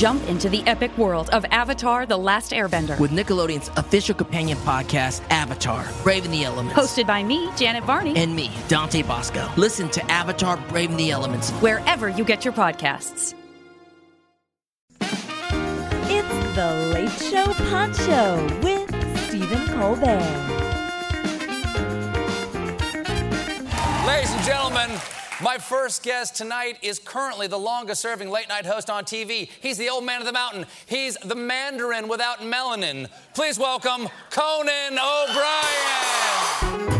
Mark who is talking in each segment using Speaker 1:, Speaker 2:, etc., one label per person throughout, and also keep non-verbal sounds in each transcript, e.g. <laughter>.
Speaker 1: Jump into the epic world of Avatar The Last Airbender.
Speaker 2: With Nickelodeon's official companion podcast, Avatar Braving the Elements.
Speaker 1: Hosted by me, Janet Varney.
Speaker 2: And me, Dante Basco. Listen to Avatar Braving the Elements.
Speaker 1: Wherever you get your podcasts.
Speaker 3: It's The Late Show Pod Show with Stephen Colbert.
Speaker 4: Ladies and gentlemen, my first guest tonight is currently the longest serving late night host on TV. He's the old man of the mountain. He's the Mandarin without melanin. Please welcome Conan O'Brien.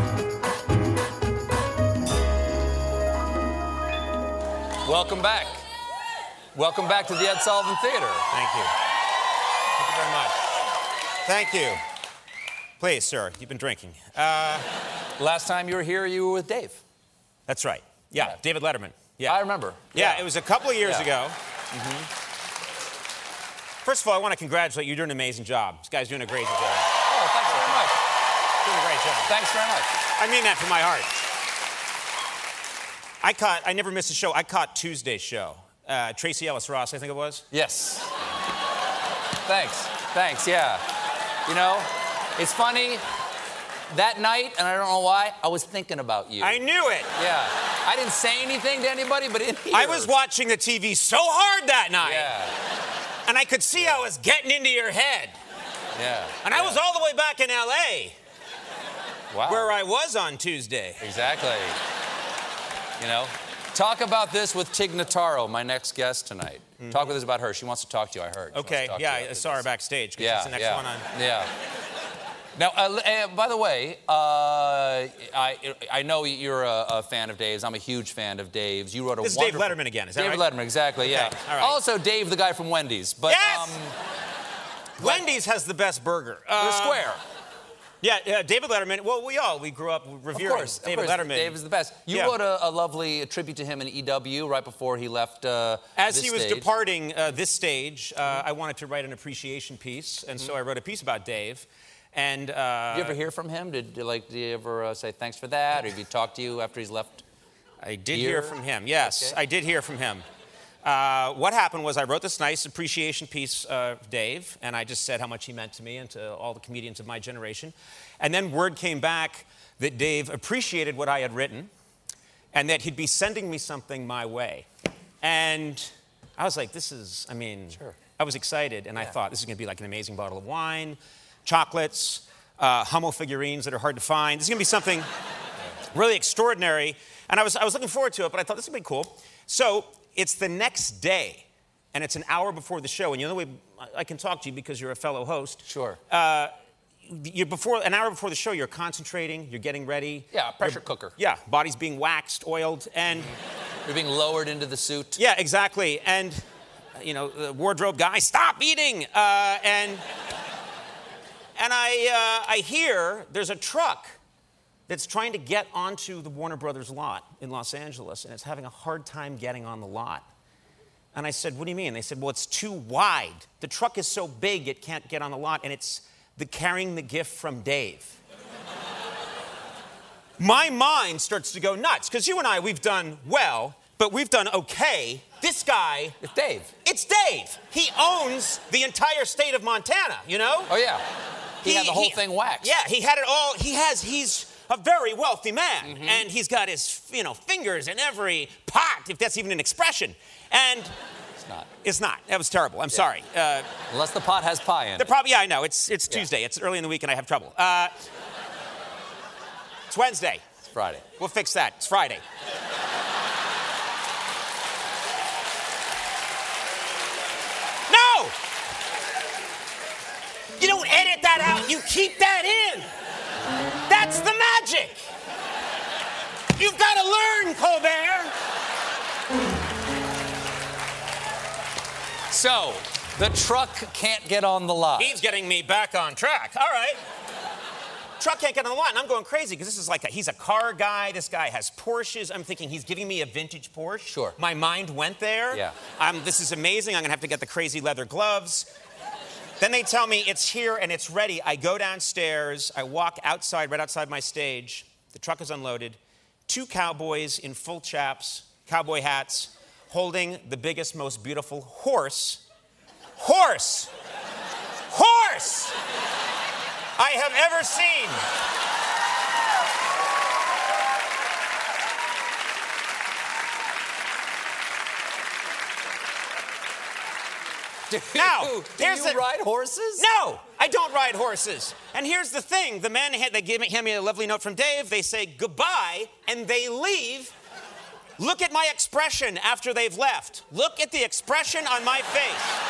Speaker 4: Welcome back. Welcome back to the Ed Sullivan Theater.
Speaker 5: Thank you. Thank you very much. Thank you. Please, sir, you've been drinking. Uh,
Speaker 4: Last time you were here, you were with Dave.
Speaker 5: that's right. Yeah,
Speaker 4: Yeah.
Speaker 5: David Letterman. Yeah.
Speaker 4: I remember.
Speaker 5: Yeah, it was a couple of years
Speaker 4: Yeah.
Speaker 5: ago. Mm-hmm. First of all, I want to congratulate you. You're doing an amazing job. This guy's doing a great job.
Speaker 4: Oh, thanks very much.
Speaker 5: Doing a great job.
Speaker 4: Thanks very much.
Speaker 5: I mean that from my heart. I caught, I never missed a show. I caught Tuesday's show. Uh, Tracee Ellis Ross, I think it was.
Speaker 4: Yes. Thanks. Thanks. Yeah. You know, it's funny. That night, and I don't know why, I was thinking about you.
Speaker 5: I knew it.
Speaker 4: yeah. I didn't say anything to anybody, but in here.
Speaker 5: I was watching the TV so hard that night.
Speaker 4: Yeah.
Speaker 5: And I could see I was getting into your head.
Speaker 4: Yeah.
Speaker 5: And I was all the way back in LA
Speaker 4: Wow.
Speaker 5: where I was on Tuesday.
Speaker 4: Exactly. You know, talk about this with Tig Notaro, my next guest tonight. Talk mm-hmm. with us about her. She wants to talk to you. I heard. She
Speaker 5: Okay, yeah, I saw her backstage because
Speaker 4: Yeah,
Speaker 5: she's the next
Speaker 4: yeah,
Speaker 5: one on.
Speaker 4: Yeah. Now, uh, uh, by the way, uh, I, I know you're a, a fan of Dave's. I'm a huge fan of Dave's. You wrote a
Speaker 5: This is Dave. Letterman again, is that
Speaker 4: David
Speaker 5: right?
Speaker 4: Letterman, exactly, yeah.
Speaker 5: Okay, all right.
Speaker 4: Also, Dave, the guy from Wendy's. But,
Speaker 5: Yes!
Speaker 4: um, <laughs>
Speaker 5: Wendy's has the best burger.
Speaker 4: the
Speaker 5: Uh,
Speaker 4: square.
Speaker 5: Yeah, yeah, David Letterman. Well, we all we grew up
Speaker 4: Of
Speaker 5: revering
Speaker 4: course, of
Speaker 5: David
Speaker 4: course.
Speaker 5: Letterman.
Speaker 4: Dave is the best. You
Speaker 5: Yeah.
Speaker 4: wrote a, a lovely tribute to him in EW right before he left. Uh,
Speaker 5: As he was
Speaker 4: stage.
Speaker 5: departing uh, this stage, uh, I wanted to write an appreciation piece, and so I wrote a piece about Dave. And uh,
Speaker 4: Did you ever hear from him? Did, did, like, did he ever uh, say thanks for that, or did he talk to you after he's left?
Speaker 5: I did
Speaker 4: Here?
Speaker 5: hear from him. Yes,
Speaker 4: Okay.
Speaker 5: I did hear from him. Uh, what happened was I wrote this nice appreciation piece uh, of Dave, and I just said how much he meant to me and to all the comedians of my generation. And then word came back that Dave appreciated what I had written and that he'd be sending me something my way. And I was like, this is, I mean,
Speaker 4: Sure.
Speaker 5: I was excited, and I thought this is going to be like an amazing bottle of wine, chocolates, uh, Hummel figurines that are hard to find. This is going to be something <laughs> really extraordinary. And I was, I was looking forward to it, but I thought this would be cool. So it's the next day, and it's an hour before the show. And you know the way I- can talk to you because you're a fellow host.
Speaker 4: Sure.
Speaker 5: Uh, you're before an hour before the show. You're concentrating. You're getting ready.
Speaker 4: Yeah, pressure cooker.
Speaker 5: Yeah, body's being waxed, oiled, and <laughs>
Speaker 4: You're being lowered into the suit.
Speaker 5: yeah, exactly. And you know, the wardrobe guy, stop eating. Uh, and and I uh, I hear there's a truck that's trying to get onto the Warner Brothers lot in Los Angeles, and it's having a hard time getting on the lot. And I said, What do you mean? They said, Well, it's too wide. The truck is so big it can't get on the lot, and it's the carrying the gift from Dave. My mind starts to go nuts because you and I, we've done well, but we've done okay. This guy,
Speaker 4: It's Dave.
Speaker 5: it's Dave. He owns the entire state of Montana, you know?
Speaker 4: Oh, yeah. He, had the whole thing waxed.
Speaker 5: Yeah, he had it all. He has, he's a very wealthy man,
Speaker 4: Mm-hmm.
Speaker 5: and he's got his, you know, fingers in every pot, if that's even an expression. And
Speaker 4: It's not.
Speaker 5: it's not. That was terrible. I'm sorry. Uh,
Speaker 4: Unless the pot has pie in
Speaker 5: the
Speaker 4: it.
Speaker 5: problem, yeah, I know. It's, it's
Speaker 4: Yeah.
Speaker 5: Tuesday. It's early in the week, and I have trouble. Uh, it's Wednesday.
Speaker 4: It's Friday.
Speaker 5: We'll fix that. It's Friday. No! You don't edit that out, you keep that in. That's the magic. You've got to learn, Colbert.
Speaker 4: So, The truck can't get on the lot.
Speaker 5: He's getting me back on track. All right. Truck can't get on the lot, and I'm going crazy because this is like a, he's a car guy. This guy has Porsches. I'm thinking he's giving me a vintage Porsche.
Speaker 4: Sure.
Speaker 5: My mind went there.
Speaker 4: Yeah.
Speaker 5: Um, this is amazing. I'm gonna have to get the crazy leather gloves. Then they tell me it's here and it's ready. I go downstairs. I walk outside, right outside my stage. The truck is unloaded. Two cowboys in full chaps, cowboy hats, holding the biggest, most beautiful horse. Horse! Horse! I have ever seen.
Speaker 4: Do
Speaker 5: Now,
Speaker 4: you, do
Speaker 5: here's
Speaker 4: you
Speaker 5: the-
Speaker 4: ride horses?
Speaker 5: No, I don't ride horses. And here's the thing: the men they give me, hand me a lovely note from Dave. They say goodbye, and they leave. Look at my expression after they've left. Look at the expression on my face.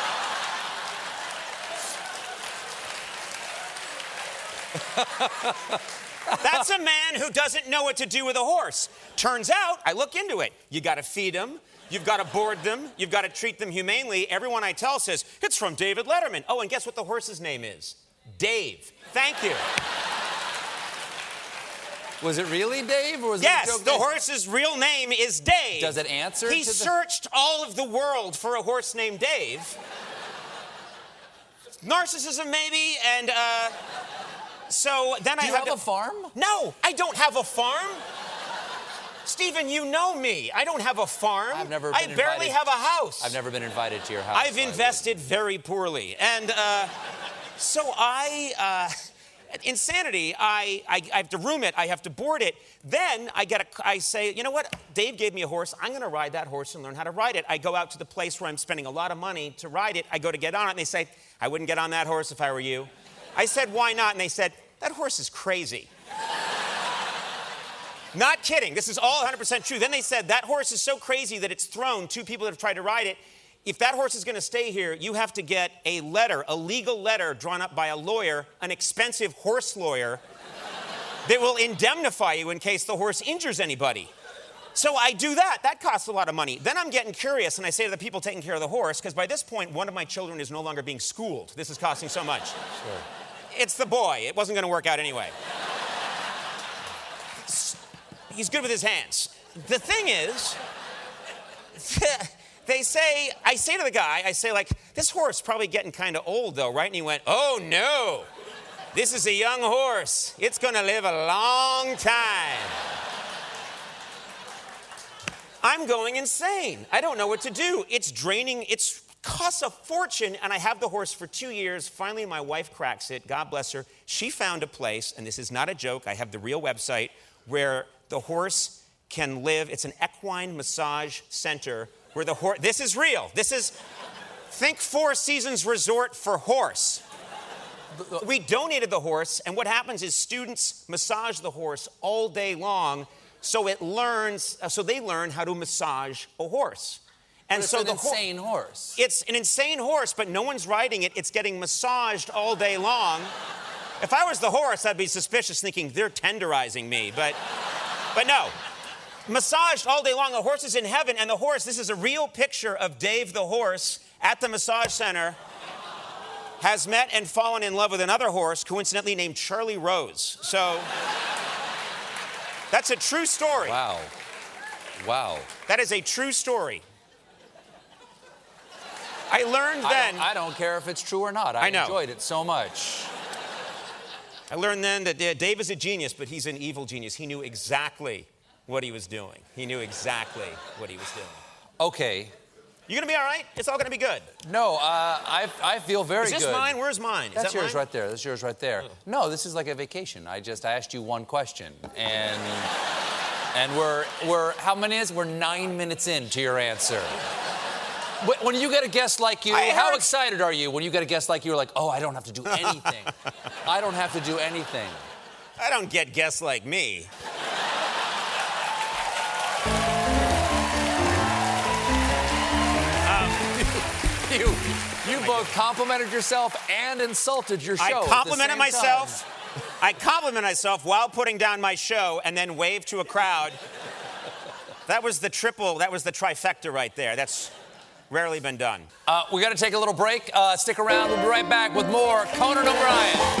Speaker 5: <laughs> That's a man who doesn't know what to do with a horse. Turns out, I look into it. You got to feed them. You've got to board them. You've got to treat them humanely. Everyone I tell says, it's from David Letterman. Oh, and guess what the horse's name is? Dave. Thank you.
Speaker 4: Was it really Dave, or was it a
Speaker 5: Yes,
Speaker 4: joke?
Speaker 5: the horse's real name is Dave.
Speaker 4: Does it answer
Speaker 5: He
Speaker 4: to the-
Speaker 5: searched all of the world for a horse named Dave. Narcissism, maybe, and uh, so then
Speaker 4: Do
Speaker 5: I
Speaker 4: you
Speaker 5: have
Speaker 4: have a farm?
Speaker 5: No, I don't have a farm. Stephen, you know me. I don't have a farm.
Speaker 4: I've never
Speaker 5: I barely
Speaker 4: invited-
Speaker 5: have a house.
Speaker 4: I've never been invited to your house.
Speaker 5: I've invested very poorly. And uh, so I, uh, insanity, I, I, I have to room it, I have to board it. Then I get a, I say, you know what? Dave gave me a horse. I'm going to ride that horse and learn how to ride it. I go out to the place where I'm spending a lot of money to ride it. I go to get on it, and they say, I wouldn't get on that horse if I were you. I said, why not? And they said, that horse is crazy. Not kidding. This is all 100% true. Then they said that horse is so crazy that it's thrown two people that have tried to ride it. If that horse is going to stay here, you have to get a letter, a legal letter drawn up by a lawyer, an expensive horse lawyer, <laughs> that will indemnify you in case the horse injures anybody. So I do that. That costs a lot of money. Then I'm getting curious and I say to the people taking care of the horse, because by this point, one of my children is no longer being schooled. This is costing so much. It's the boy. It wasn't going to work out anyway. He's good with his hands. The thing is, <laughs> they say, I say to the guy, I say, like, this horse probably getting kind of old though, right? And he went, oh no, this is a young horse. It's gonna live a long time. I'm going insane. I don't know what to do. It's draining, it's costs a fortune, and I have the horse for two years. Finally, my wife cracks it. God bless her. She found a place, and this is not a joke. I have the real website where the horse can live. It's an equine massage center where the horse. This is real. This is. Think Four Seasons Resort for horse. We donated the horse, and what happens is students massage the horse all day long, so it learns. uh, So they learn how to massage a horse. And so
Speaker 4: an
Speaker 5: the ho-
Speaker 4: insane horse.
Speaker 5: it's an insane horse, but no one's riding it. It's getting massaged all day long. If I was the horse, I'd be suspicious, thinking they're tenderizing me. But, but no, massaged all day long. The horse is in heaven, and the horse. This is a real picture of Dave the horse at the massage center. Has met and fallen in love with another horse, coincidentally named Charlie Rose. So that's a true story.
Speaker 4: Wow. Wow.
Speaker 5: That is a true story. I learned
Speaker 4: I
Speaker 5: then.
Speaker 4: don't, I don't care if it's true or not. I,
Speaker 5: I
Speaker 4: enjoyed it so much.
Speaker 5: I learned then that Dave is a genius, but he's an evil genius. He knew exactly what he was doing. He knew exactly what he was doing.
Speaker 4: Okay.
Speaker 5: You're gonna be all right? It's all gonna be good.
Speaker 4: No, uh, I, I feel very good.
Speaker 5: Is this
Speaker 4: good.
Speaker 5: mine? Where's mine? Is
Speaker 4: That's
Speaker 5: that
Speaker 4: yours
Speaker 5: mine?
Speaker 4: right there. That's yours right there. No, this is like a vacation. I just I asked you one question, and and we're we're how many is we're nine minutes into your answer. When you get a guest like you,
Speaker 5: I
Speaker 4: how
Speaker 5: heard-
Speaker 4: excited are you when you get a guest like you? You're like, oh, I don't have to do anything. <laughs> I don't have to do anything.
Speaker 5: I don't get guests like me. <laughs>
Speaker 4: You you both complimented yourself and insulted your show.
Speaker 5: I complimented myself.
Speaker 4: time.
Speaker 5: I complimented myself while putting down my show and then waved to a crowd. That was the triple, that was the trifecta right there. That's Rarely been done.
Speaker 4: Uh, we got to take a little break. Uh, stick around. We'll be right back with more Conan O'Brien.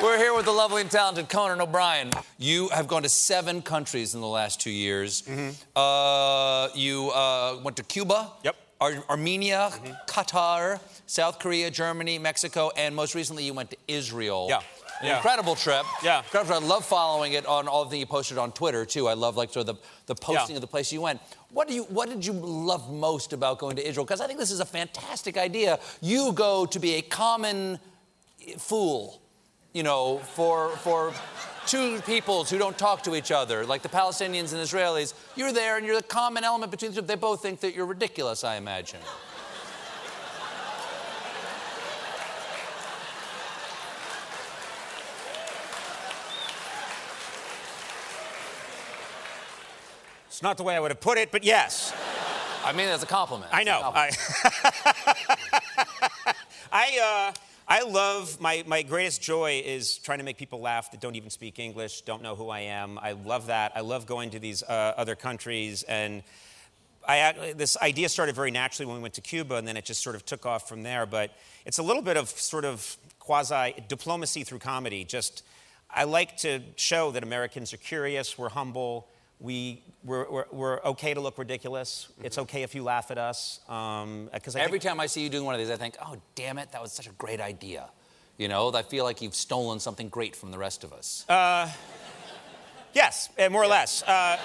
Speaker 4: We're here with the lovely and talented Conan O'Brien. You have gone to seven countries in the last two years. Uh, you uh, went to Cuba,
Speaker 5: Yep.
Speaker 4: Ar- Armenia, Qatar, South Korea, Germany, Mexico, and most recently you went to Israel.
Speaker 5: Yeah.
Speaker 4: An
Speaker 5: Yeah.
Speaker 4: incredible trip.
Speaker 5: Yeah.
Speaker 4: Incredible trip. I love following it on all the things you posted on Twitter too. I love like sort of the, the posting
Speaker 5: Yeah.
Speaker 4: of the place you went. What do you what did you love most about going to Israel? Because I think this is a fantastic idea. You go to be a common fool, you know, for for two peoples who don't talk to each other, like the Palestinians and Israelis. You're there, and you're the common element between the two. They both think that you're ridiculous. I imagine.
Speaker 5: It's not the way I would have put it, but yes.
Speaker 4: I mean, that's a compliment.
Speaker 5: I know. I, <laughs> I, uh, I love my, my greatest joy is trying to make people laugh that don't even speak English, don't know who I am. I love that. I love going to these uh, other countries. And I, this idea started very naturally when we went to Cuba, and then it just sort of took off from there. But it's a little bit of sort of quasi diplomacy through comedy. Just, I like to show that Americans are curious, we're humble, we, we're, we're, we're okay to look ridiculous. It's okay if you laugh at us. Because I
Speaker 4: Every
Speaker 5: think-
Speaker 4: time I see you doing one of these, I think, oh, damn it, that was such a great idea. You know, I feel like you've stolen something great from the rest of us.
Speaker 5: Yes, uh, more or less. Uh,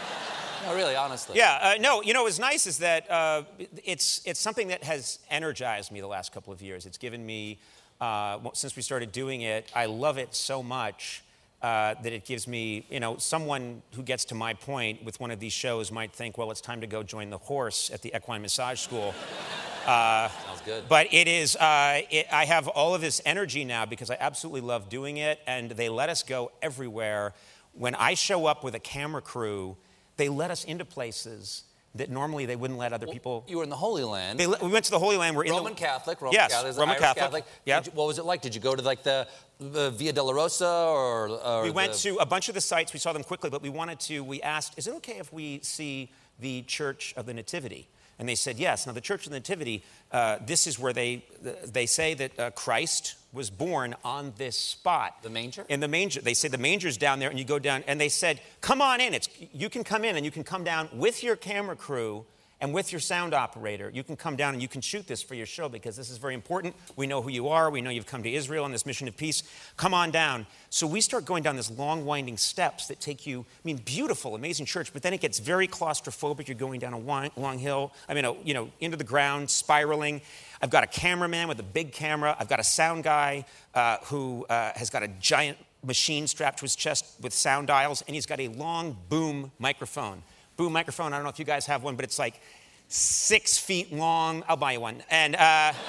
Speaker 4: no, really, honestly.
Speaker 5: yeah, uh, no, you know, what's nice is that uh, it's, it's something that has energized me the last couple of years. It's given me, uh, since we started doing it, I love it so much uh, that it gives me, you know, someone who gets to my point with one of these shows might think, well, it's time to go join the horse at the equine massage school. <laughs>
Speaker 4: Sounds good.
Speaker 5: But it is, uh, it, I have all of this energy now because I absolutely love doing it, and they let us go everywhere. When I show up with a camera crew, they let us into places that normally they wouldn't let other people.
Speaker 4: you were in the Holy Land.
Speaker 5: They, we went to the Holy Land. We're in
Speaker 4: Roman
Speaker 5: the,
Speaker 4: Catholic, Roman
Speaker 5: yes,
Speaker 4: Catholic,
Speaker 5: Roman
Speaker 4: Irish
Speaker 5: Catholic. Yeah.
Speaker 4: Did you- what was it like? Did you go to like the, the Via Dolorosa or? or
Speaker 5: We went
Speaker 4: the-
Speaker 5: to a bunch of the sites. We saw them quickly, but we wanted to. We asked, "Is it okay if we see the Church of the Nativity?" And they said yes. Now, the Church of the Nativity, uh, this is where they they say that uh, Christ was born on this spot.
Speaker 4: The manger?
Speaker 5: In the manger. They say the manger's down there, and you go down. And they said, "Come on in. It's you can come in, and you can come down with your camera crew." And with your sound operator, you can come down and you can shoot this for your show because this is very important. We know who you are. We know you've come to Israel on this mission of peace. Come on down. So we start going down this long, winding steps that take you, I mean, beautiful, amazing church, but then it gets very claustrophobic. You're going down a long hill, I mean, you know, into the ground, spiraling. I've got a cameraman with a big camera. I've got a sound guy uh, who uh, has got a giant machine strapped to his chest with sound dials, and he's got a long boom microphone boom microphone. I don't know if you guys have one, but it's like six feet long. I'll buy you one. And uh, <laughs>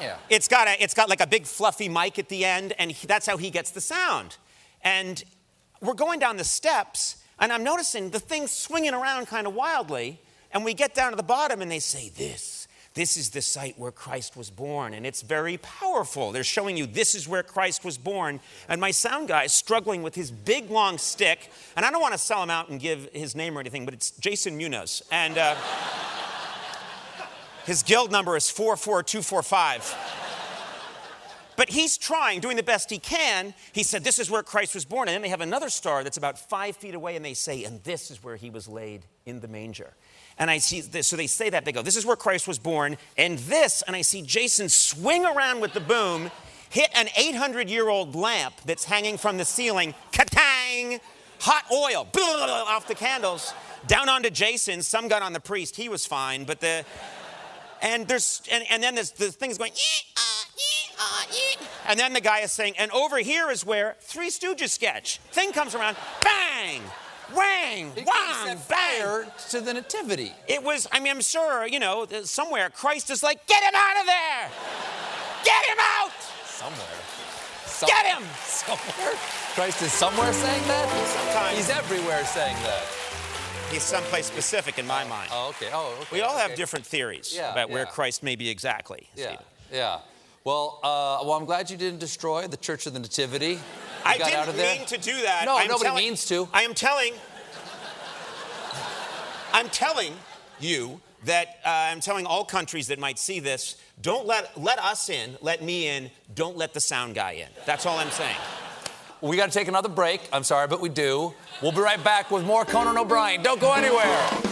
Speaker 4: Yeah.
Speaker 5: it's got a, it's got like a big fluffy mic at the end, and he, that's how he gets the sound. And we're going down the steps, and I'm noticing the thing swinging around kind of wildly. And we get down to the bottom, and they say, "This, this is the site where Christ was born," and it's very powerful. They're showing you this is where Christ was born. And my sound guy is struggling with his big long stick, and I don't want to sell him out and give his name or anything, but it's Jason Munoz, and. Uh, his guild number is 44245. But he's trying, doing the best he can. He said, This is where Christ was born. And then they have another star that's about five feet away, and they say, And this is where he was laid in the manger. And I see this, so they say that, they go, This is where Christ was born. And this, and I see Jason swing around with the boom, hit an 800 year old lamp that's hanging from the ceiling, katang, hot oil, off the candles, down onto Jason. Some got on the priest, he was fine, but the. And there's and, and then there's the thing's going. "Yee, ah, ah, yee." And then the guy is saying, and over here is where Three Stooges sketch. Thing comes around, bang, wang,
Speaker 4: It
Speaker 5: whang, bang.
Speaker 4: fire to the nativity.
Speaker 5: It was, I mean, I'm sure, you know, somewhere Christ is like, get him out of there! Get him out!
Speaker 4: Somewhere. Some-
Speaker 5: Get him!
Speaker 4: Somewhere. Christ is somewhere saying that?
Speaker 5: Sometimes.
Speaker 4: He's everywhere saying that.
Speaker 5: He's someplace specific in my mind.
Speaker 4: Oh, okay. Oh, okay.
Speaker 5: we all have
Speaker 4: okay.
Speaker 5: different theories
Speaker 4: Yeah,
Speaker 5: about where. Christ may be exactly.
Speaker 4: Yeah,
Speaker 5: Stephen.
Speaker 4: yeah. Well, uh, well, I'm glad you didn't destroy the Church of the Nativity.
Speaker 5: I didn't
Speaker 4: out of there.
Speaker 5: mean to do that.
Speaker 4: No,
Speaker 5: I'm
Speaker 4: nobody
Speaker 5: telling-
Speaker 4: means to.
Speaker 5: I am telling. I'm telling you that uh, I'm telling all countries that might see this. Don't let let us in. Let me in. Don't let the sound guy in. That's all I'm saying.
Speaker 4: We got to take another break. I'm sorry, but we do. We'll be right back with more Conan O'Brien. Don't go anywhere.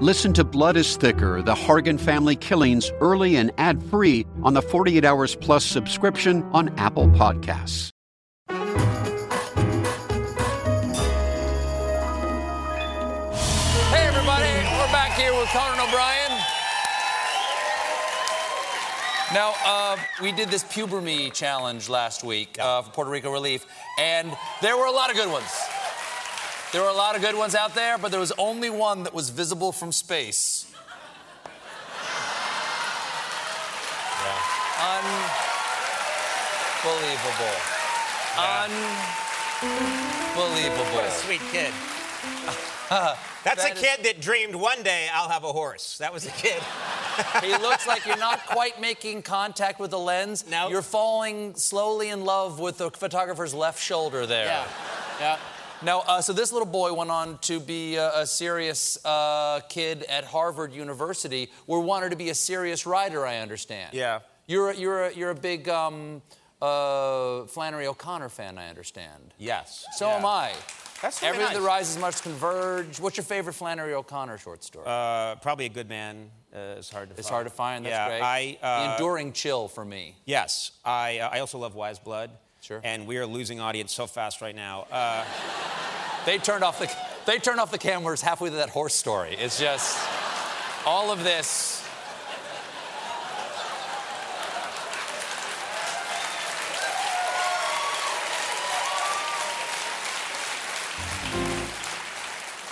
Speaker 6: Listen to Blood is Thicker The Hargan Family Killings early and ad free on the 48 Hours Plus subscription on Apple Podcasts.
Speaker 4: Hey, everybody. We're back here with Conan O'Brien. Now, uh, we did this Puber Me challenge last week uh, for Puerto Rico Relief, and there were a lot of good ones. There were a lot of good ones out there, but there was only one that was visible from space. Unbelievable. Unbelievable.
Speaker 5: What a sweet kid. <laughs> That's
Speaker 4: That
Speaker 5: a
Speaker 4: is-
Speaker 5: kid that dreamed one day I'll have a horse. That was a kid. <laughs>
Speaker 4: He looks like you're not <laughs> quite making contact with the lens.
Speaker 5: No.
Speaker 4: You're falling slowly in love with the photographer's left shoulder there.
Speaker 5: Yeah. Yeah.
Speaker 4: Now, uh, so this little boy went on to be a, a serious uh, kid at Harvard University, where wanted to be a serious writer. I understand.
Speaker 5: Yeah.
Speaker 4: You're a, you're a, you're a big um, uh, Flannery O'Connor fan. I understand.
Speaker 5: Yes.
Speaker 4: So
Speaker 5: Yeah.
Speaker 4: am I.
Speaker 5: That's really
Speaker 4: Everything
Speaker 5: nice.
Speaker 4: that rises must converge. What's your favorite Flannery O'Connor short story?
Speaker 5: Uh, probably a good man. Uh, it's hard to
Speaker 4: it's
Speaker 5: find.
Speaker 4: hard to find. That's
Speaker 5: yeah,
Speaker 4: great.
Speaker 5: I, uh,
Speaker 4: the enduring chill for me.
Speaker 5: Yes. I, uh, I also love Wise Blood.
Speaker 4: Sure.
Speaker 5: And we are losing audience so fast right now. Uh,
Speaker 4: They turned off the they turned off the cameras halfway through that horse story. It's just all of this.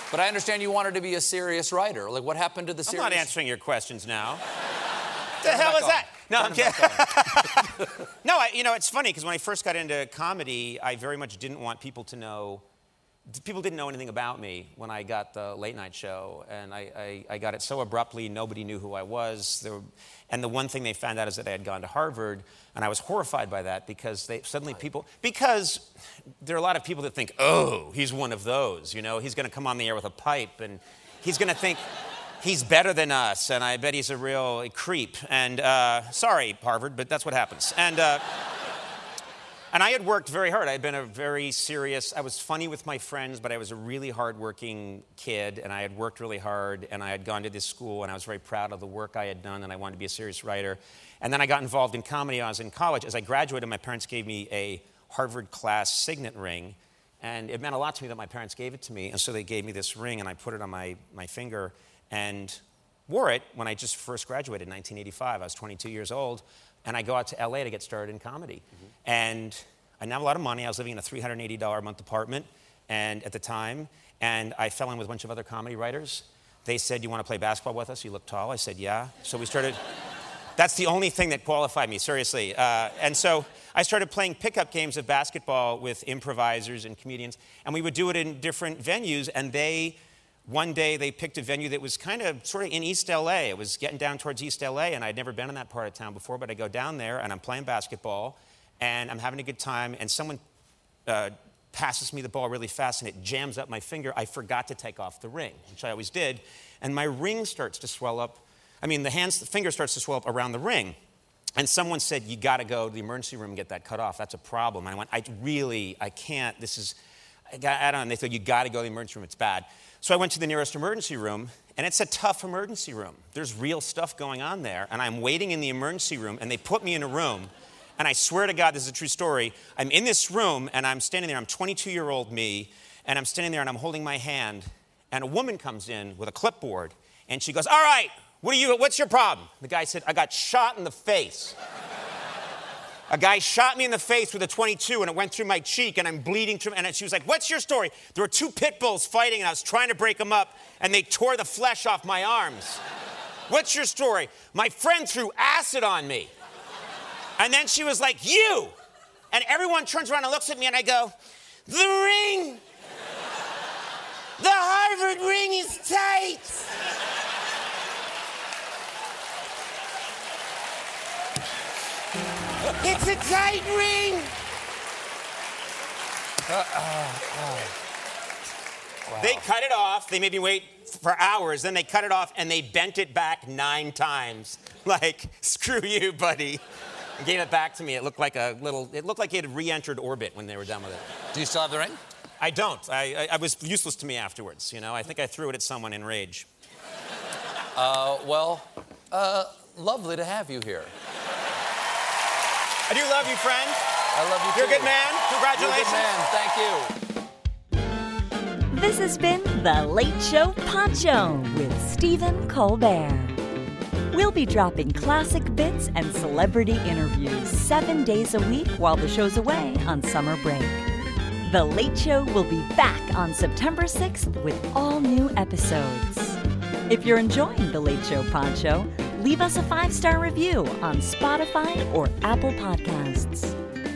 Speaker 4: But I understand you wanted to be a serious writer. Like, what happened to the
Speaker 5: series?
Speaker 4: I'm
Speaker 5: not answering your questions now. <laughs> the hell is
Speaker 4: on.
Speaker 5: that? No, I'm kidding. <laughs> no, I, you know, it's funny because when I first got into comedy, I very much didn't want people to know. People didn't know anything about me when I got the late night show, and I, I, I got it so abruptly. Nobody knew who I was. There were, and the one thing they found out is that I had gone to Harvard, and I was horrified by that because they suddenly people because there are a lot of people that think, oh, he's one of those. You know, he's going to come on the air with a pipe, and he's going to think he's better than us, and I bet he's a real creep. And uh, sorry, Harvard, but that's what happens. And uh, <laughs> and I had worked very hard. I had been a very serious. I was funny with my friends, but I was a really hardworking kid, and I had worked really hard. And I had gone to this school, and I was very proud of the work I had done, and I wanted to be a serious writer. And then I got involved in comedy. I was in college. As I graduated, my parents gave me a Harvard class signet ring. And it meant a lot to me that my parents gave it to me. And so they gave me this ring, and I put it on my, my finger and wore it when I just first graduated in 1985. I was 22 years old. And I go out to LA to get started in comedy. And I didn't have a lot of money. I was living in a $380 a month apartment and at the time. And I fell in with a bunch of other comedy writers. They said, You want to play basketball with us? You look tall. I said, Yeah. So we started. <laughs> That's the only thing that qualified me, seriously. Uh, and so I started playing pickup games of basketball with improvisers and comedians, and we would do it in different venues. And they, one day, they picked a venue that was kind of sort of in East LA. It was getting down towards East LA, and I'd never been in that part of town before. But I go down there, and I'm playing basketball, and I'm having a good time, and someone uh, passes me the ball really fast and it jams up my finger. I forgot to take off the ring, which I always did. And my ring starts to swell up I mean, the hands, the finger starts to swell up around the ring. And someone said, You got to go to the emergency room and get that cut off. That's a problem. And I went, I really, I can't. This is, I, got, I don't. And they said, You got to go to the emergency room. It's bad. So I went to the nearest emergency room, and it's a tough emergency room. There's real stuff going on there. And I'm waiting in the emergency room, and they put me in a room. And I swear to God, this is a true story. I'm in this room, and I'm standing there. I'm 22 year old me, and I'm standing there, and I'm holding my hand. And a woman comes in with a clipboard, and she goes, All right, what are you, what's your problem? The guy said, I got shot in the face. A guy shot me in the face with a 22 and it went through my cheek and I'm bleeding through. And she was like, What's your story? There were two pit bulls fighting and I was trying to break them up and they tore the flesh off my arms. What's your story? My friend threw acid on me. And then she was like, You! And everyone turns around and looks at me and I go, The ring! The Harvard ring is tight! It's a tight ring! Uh, uh, uh. Wow. They cut it off. They made me wait for hours. Then they cut it off and they bent it back nine times. <laughs> Like, screw you, buddy. And gave it back to me. It looked like a little, it looked like it had re entered orbit when they were done with it.
Speaker 4: Do you still have the ring?
Speaker 5: I don't. I, I, I was useless to me afterwards, you know? I think I threw it at someone in rage.
Speaker 4: Uh, well, uh, lovely to have you here.
Speaker 5: I do love you, friend.
Speaker 4: I love you
Speaker 5: You're a good man. Congratulations.
Speaker 4: You're a good man. Thank you.
Speaker 3: This has been The Late Show Pod Show with Stephen Colbert. We'll be dropping classic bits and celebrity interviews seven days a week while the show's away on summer break. The Late Show will be back on September 6th with all new episodes. If you're enjoying The Late Show Pod Show, leave us a five star review on Spotify or Apple Podcasts.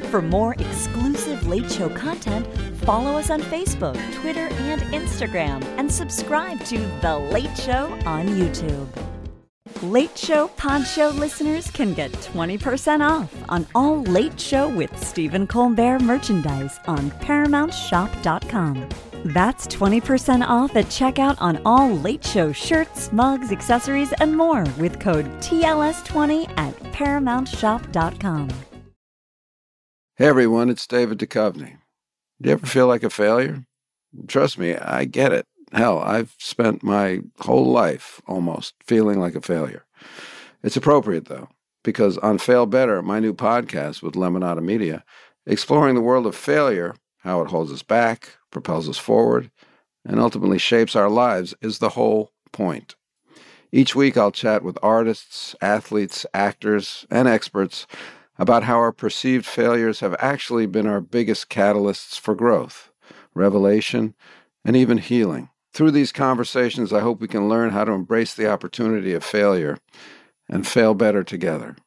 Speaker 3: For more exclusive Late Show content, follow us on Facebook, Twitter, and Instagram, and subscribe to The Late Show on YouTube. Late Show Pod Show listeners can get 20% off on all Late Show with Stephen Colbert merchandise on ParamountShop.com. That's 20% off at checkout on all Late Show shirts, mugs, accessories, and more with code TLS20 at ParamountShop.com.
Speaker 7: Hey everyone, it's David Duchovny. Do you ever feel like a failure? Trust me, I get it. Hell, I've spent my whole life almost feeling like a failure. It's appropriate though, because on Fail Better, my new podcast with Lemonada Media, exploring the world of failure, how it holds us back, propels us forward, and ultimately shapes our lives is the whole point. Each week, I'll chat with artists, athletes, actors, and experts about how our perceived failures have actually been our biggest catalysts for growth, revelation, and even healing. Through these conversations, I hope we can learn how to embrace the opportunity of failure and fail better together.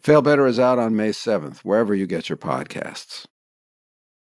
Speaker 7: Fail Better is out on May 7th, wherever you get your podcasts.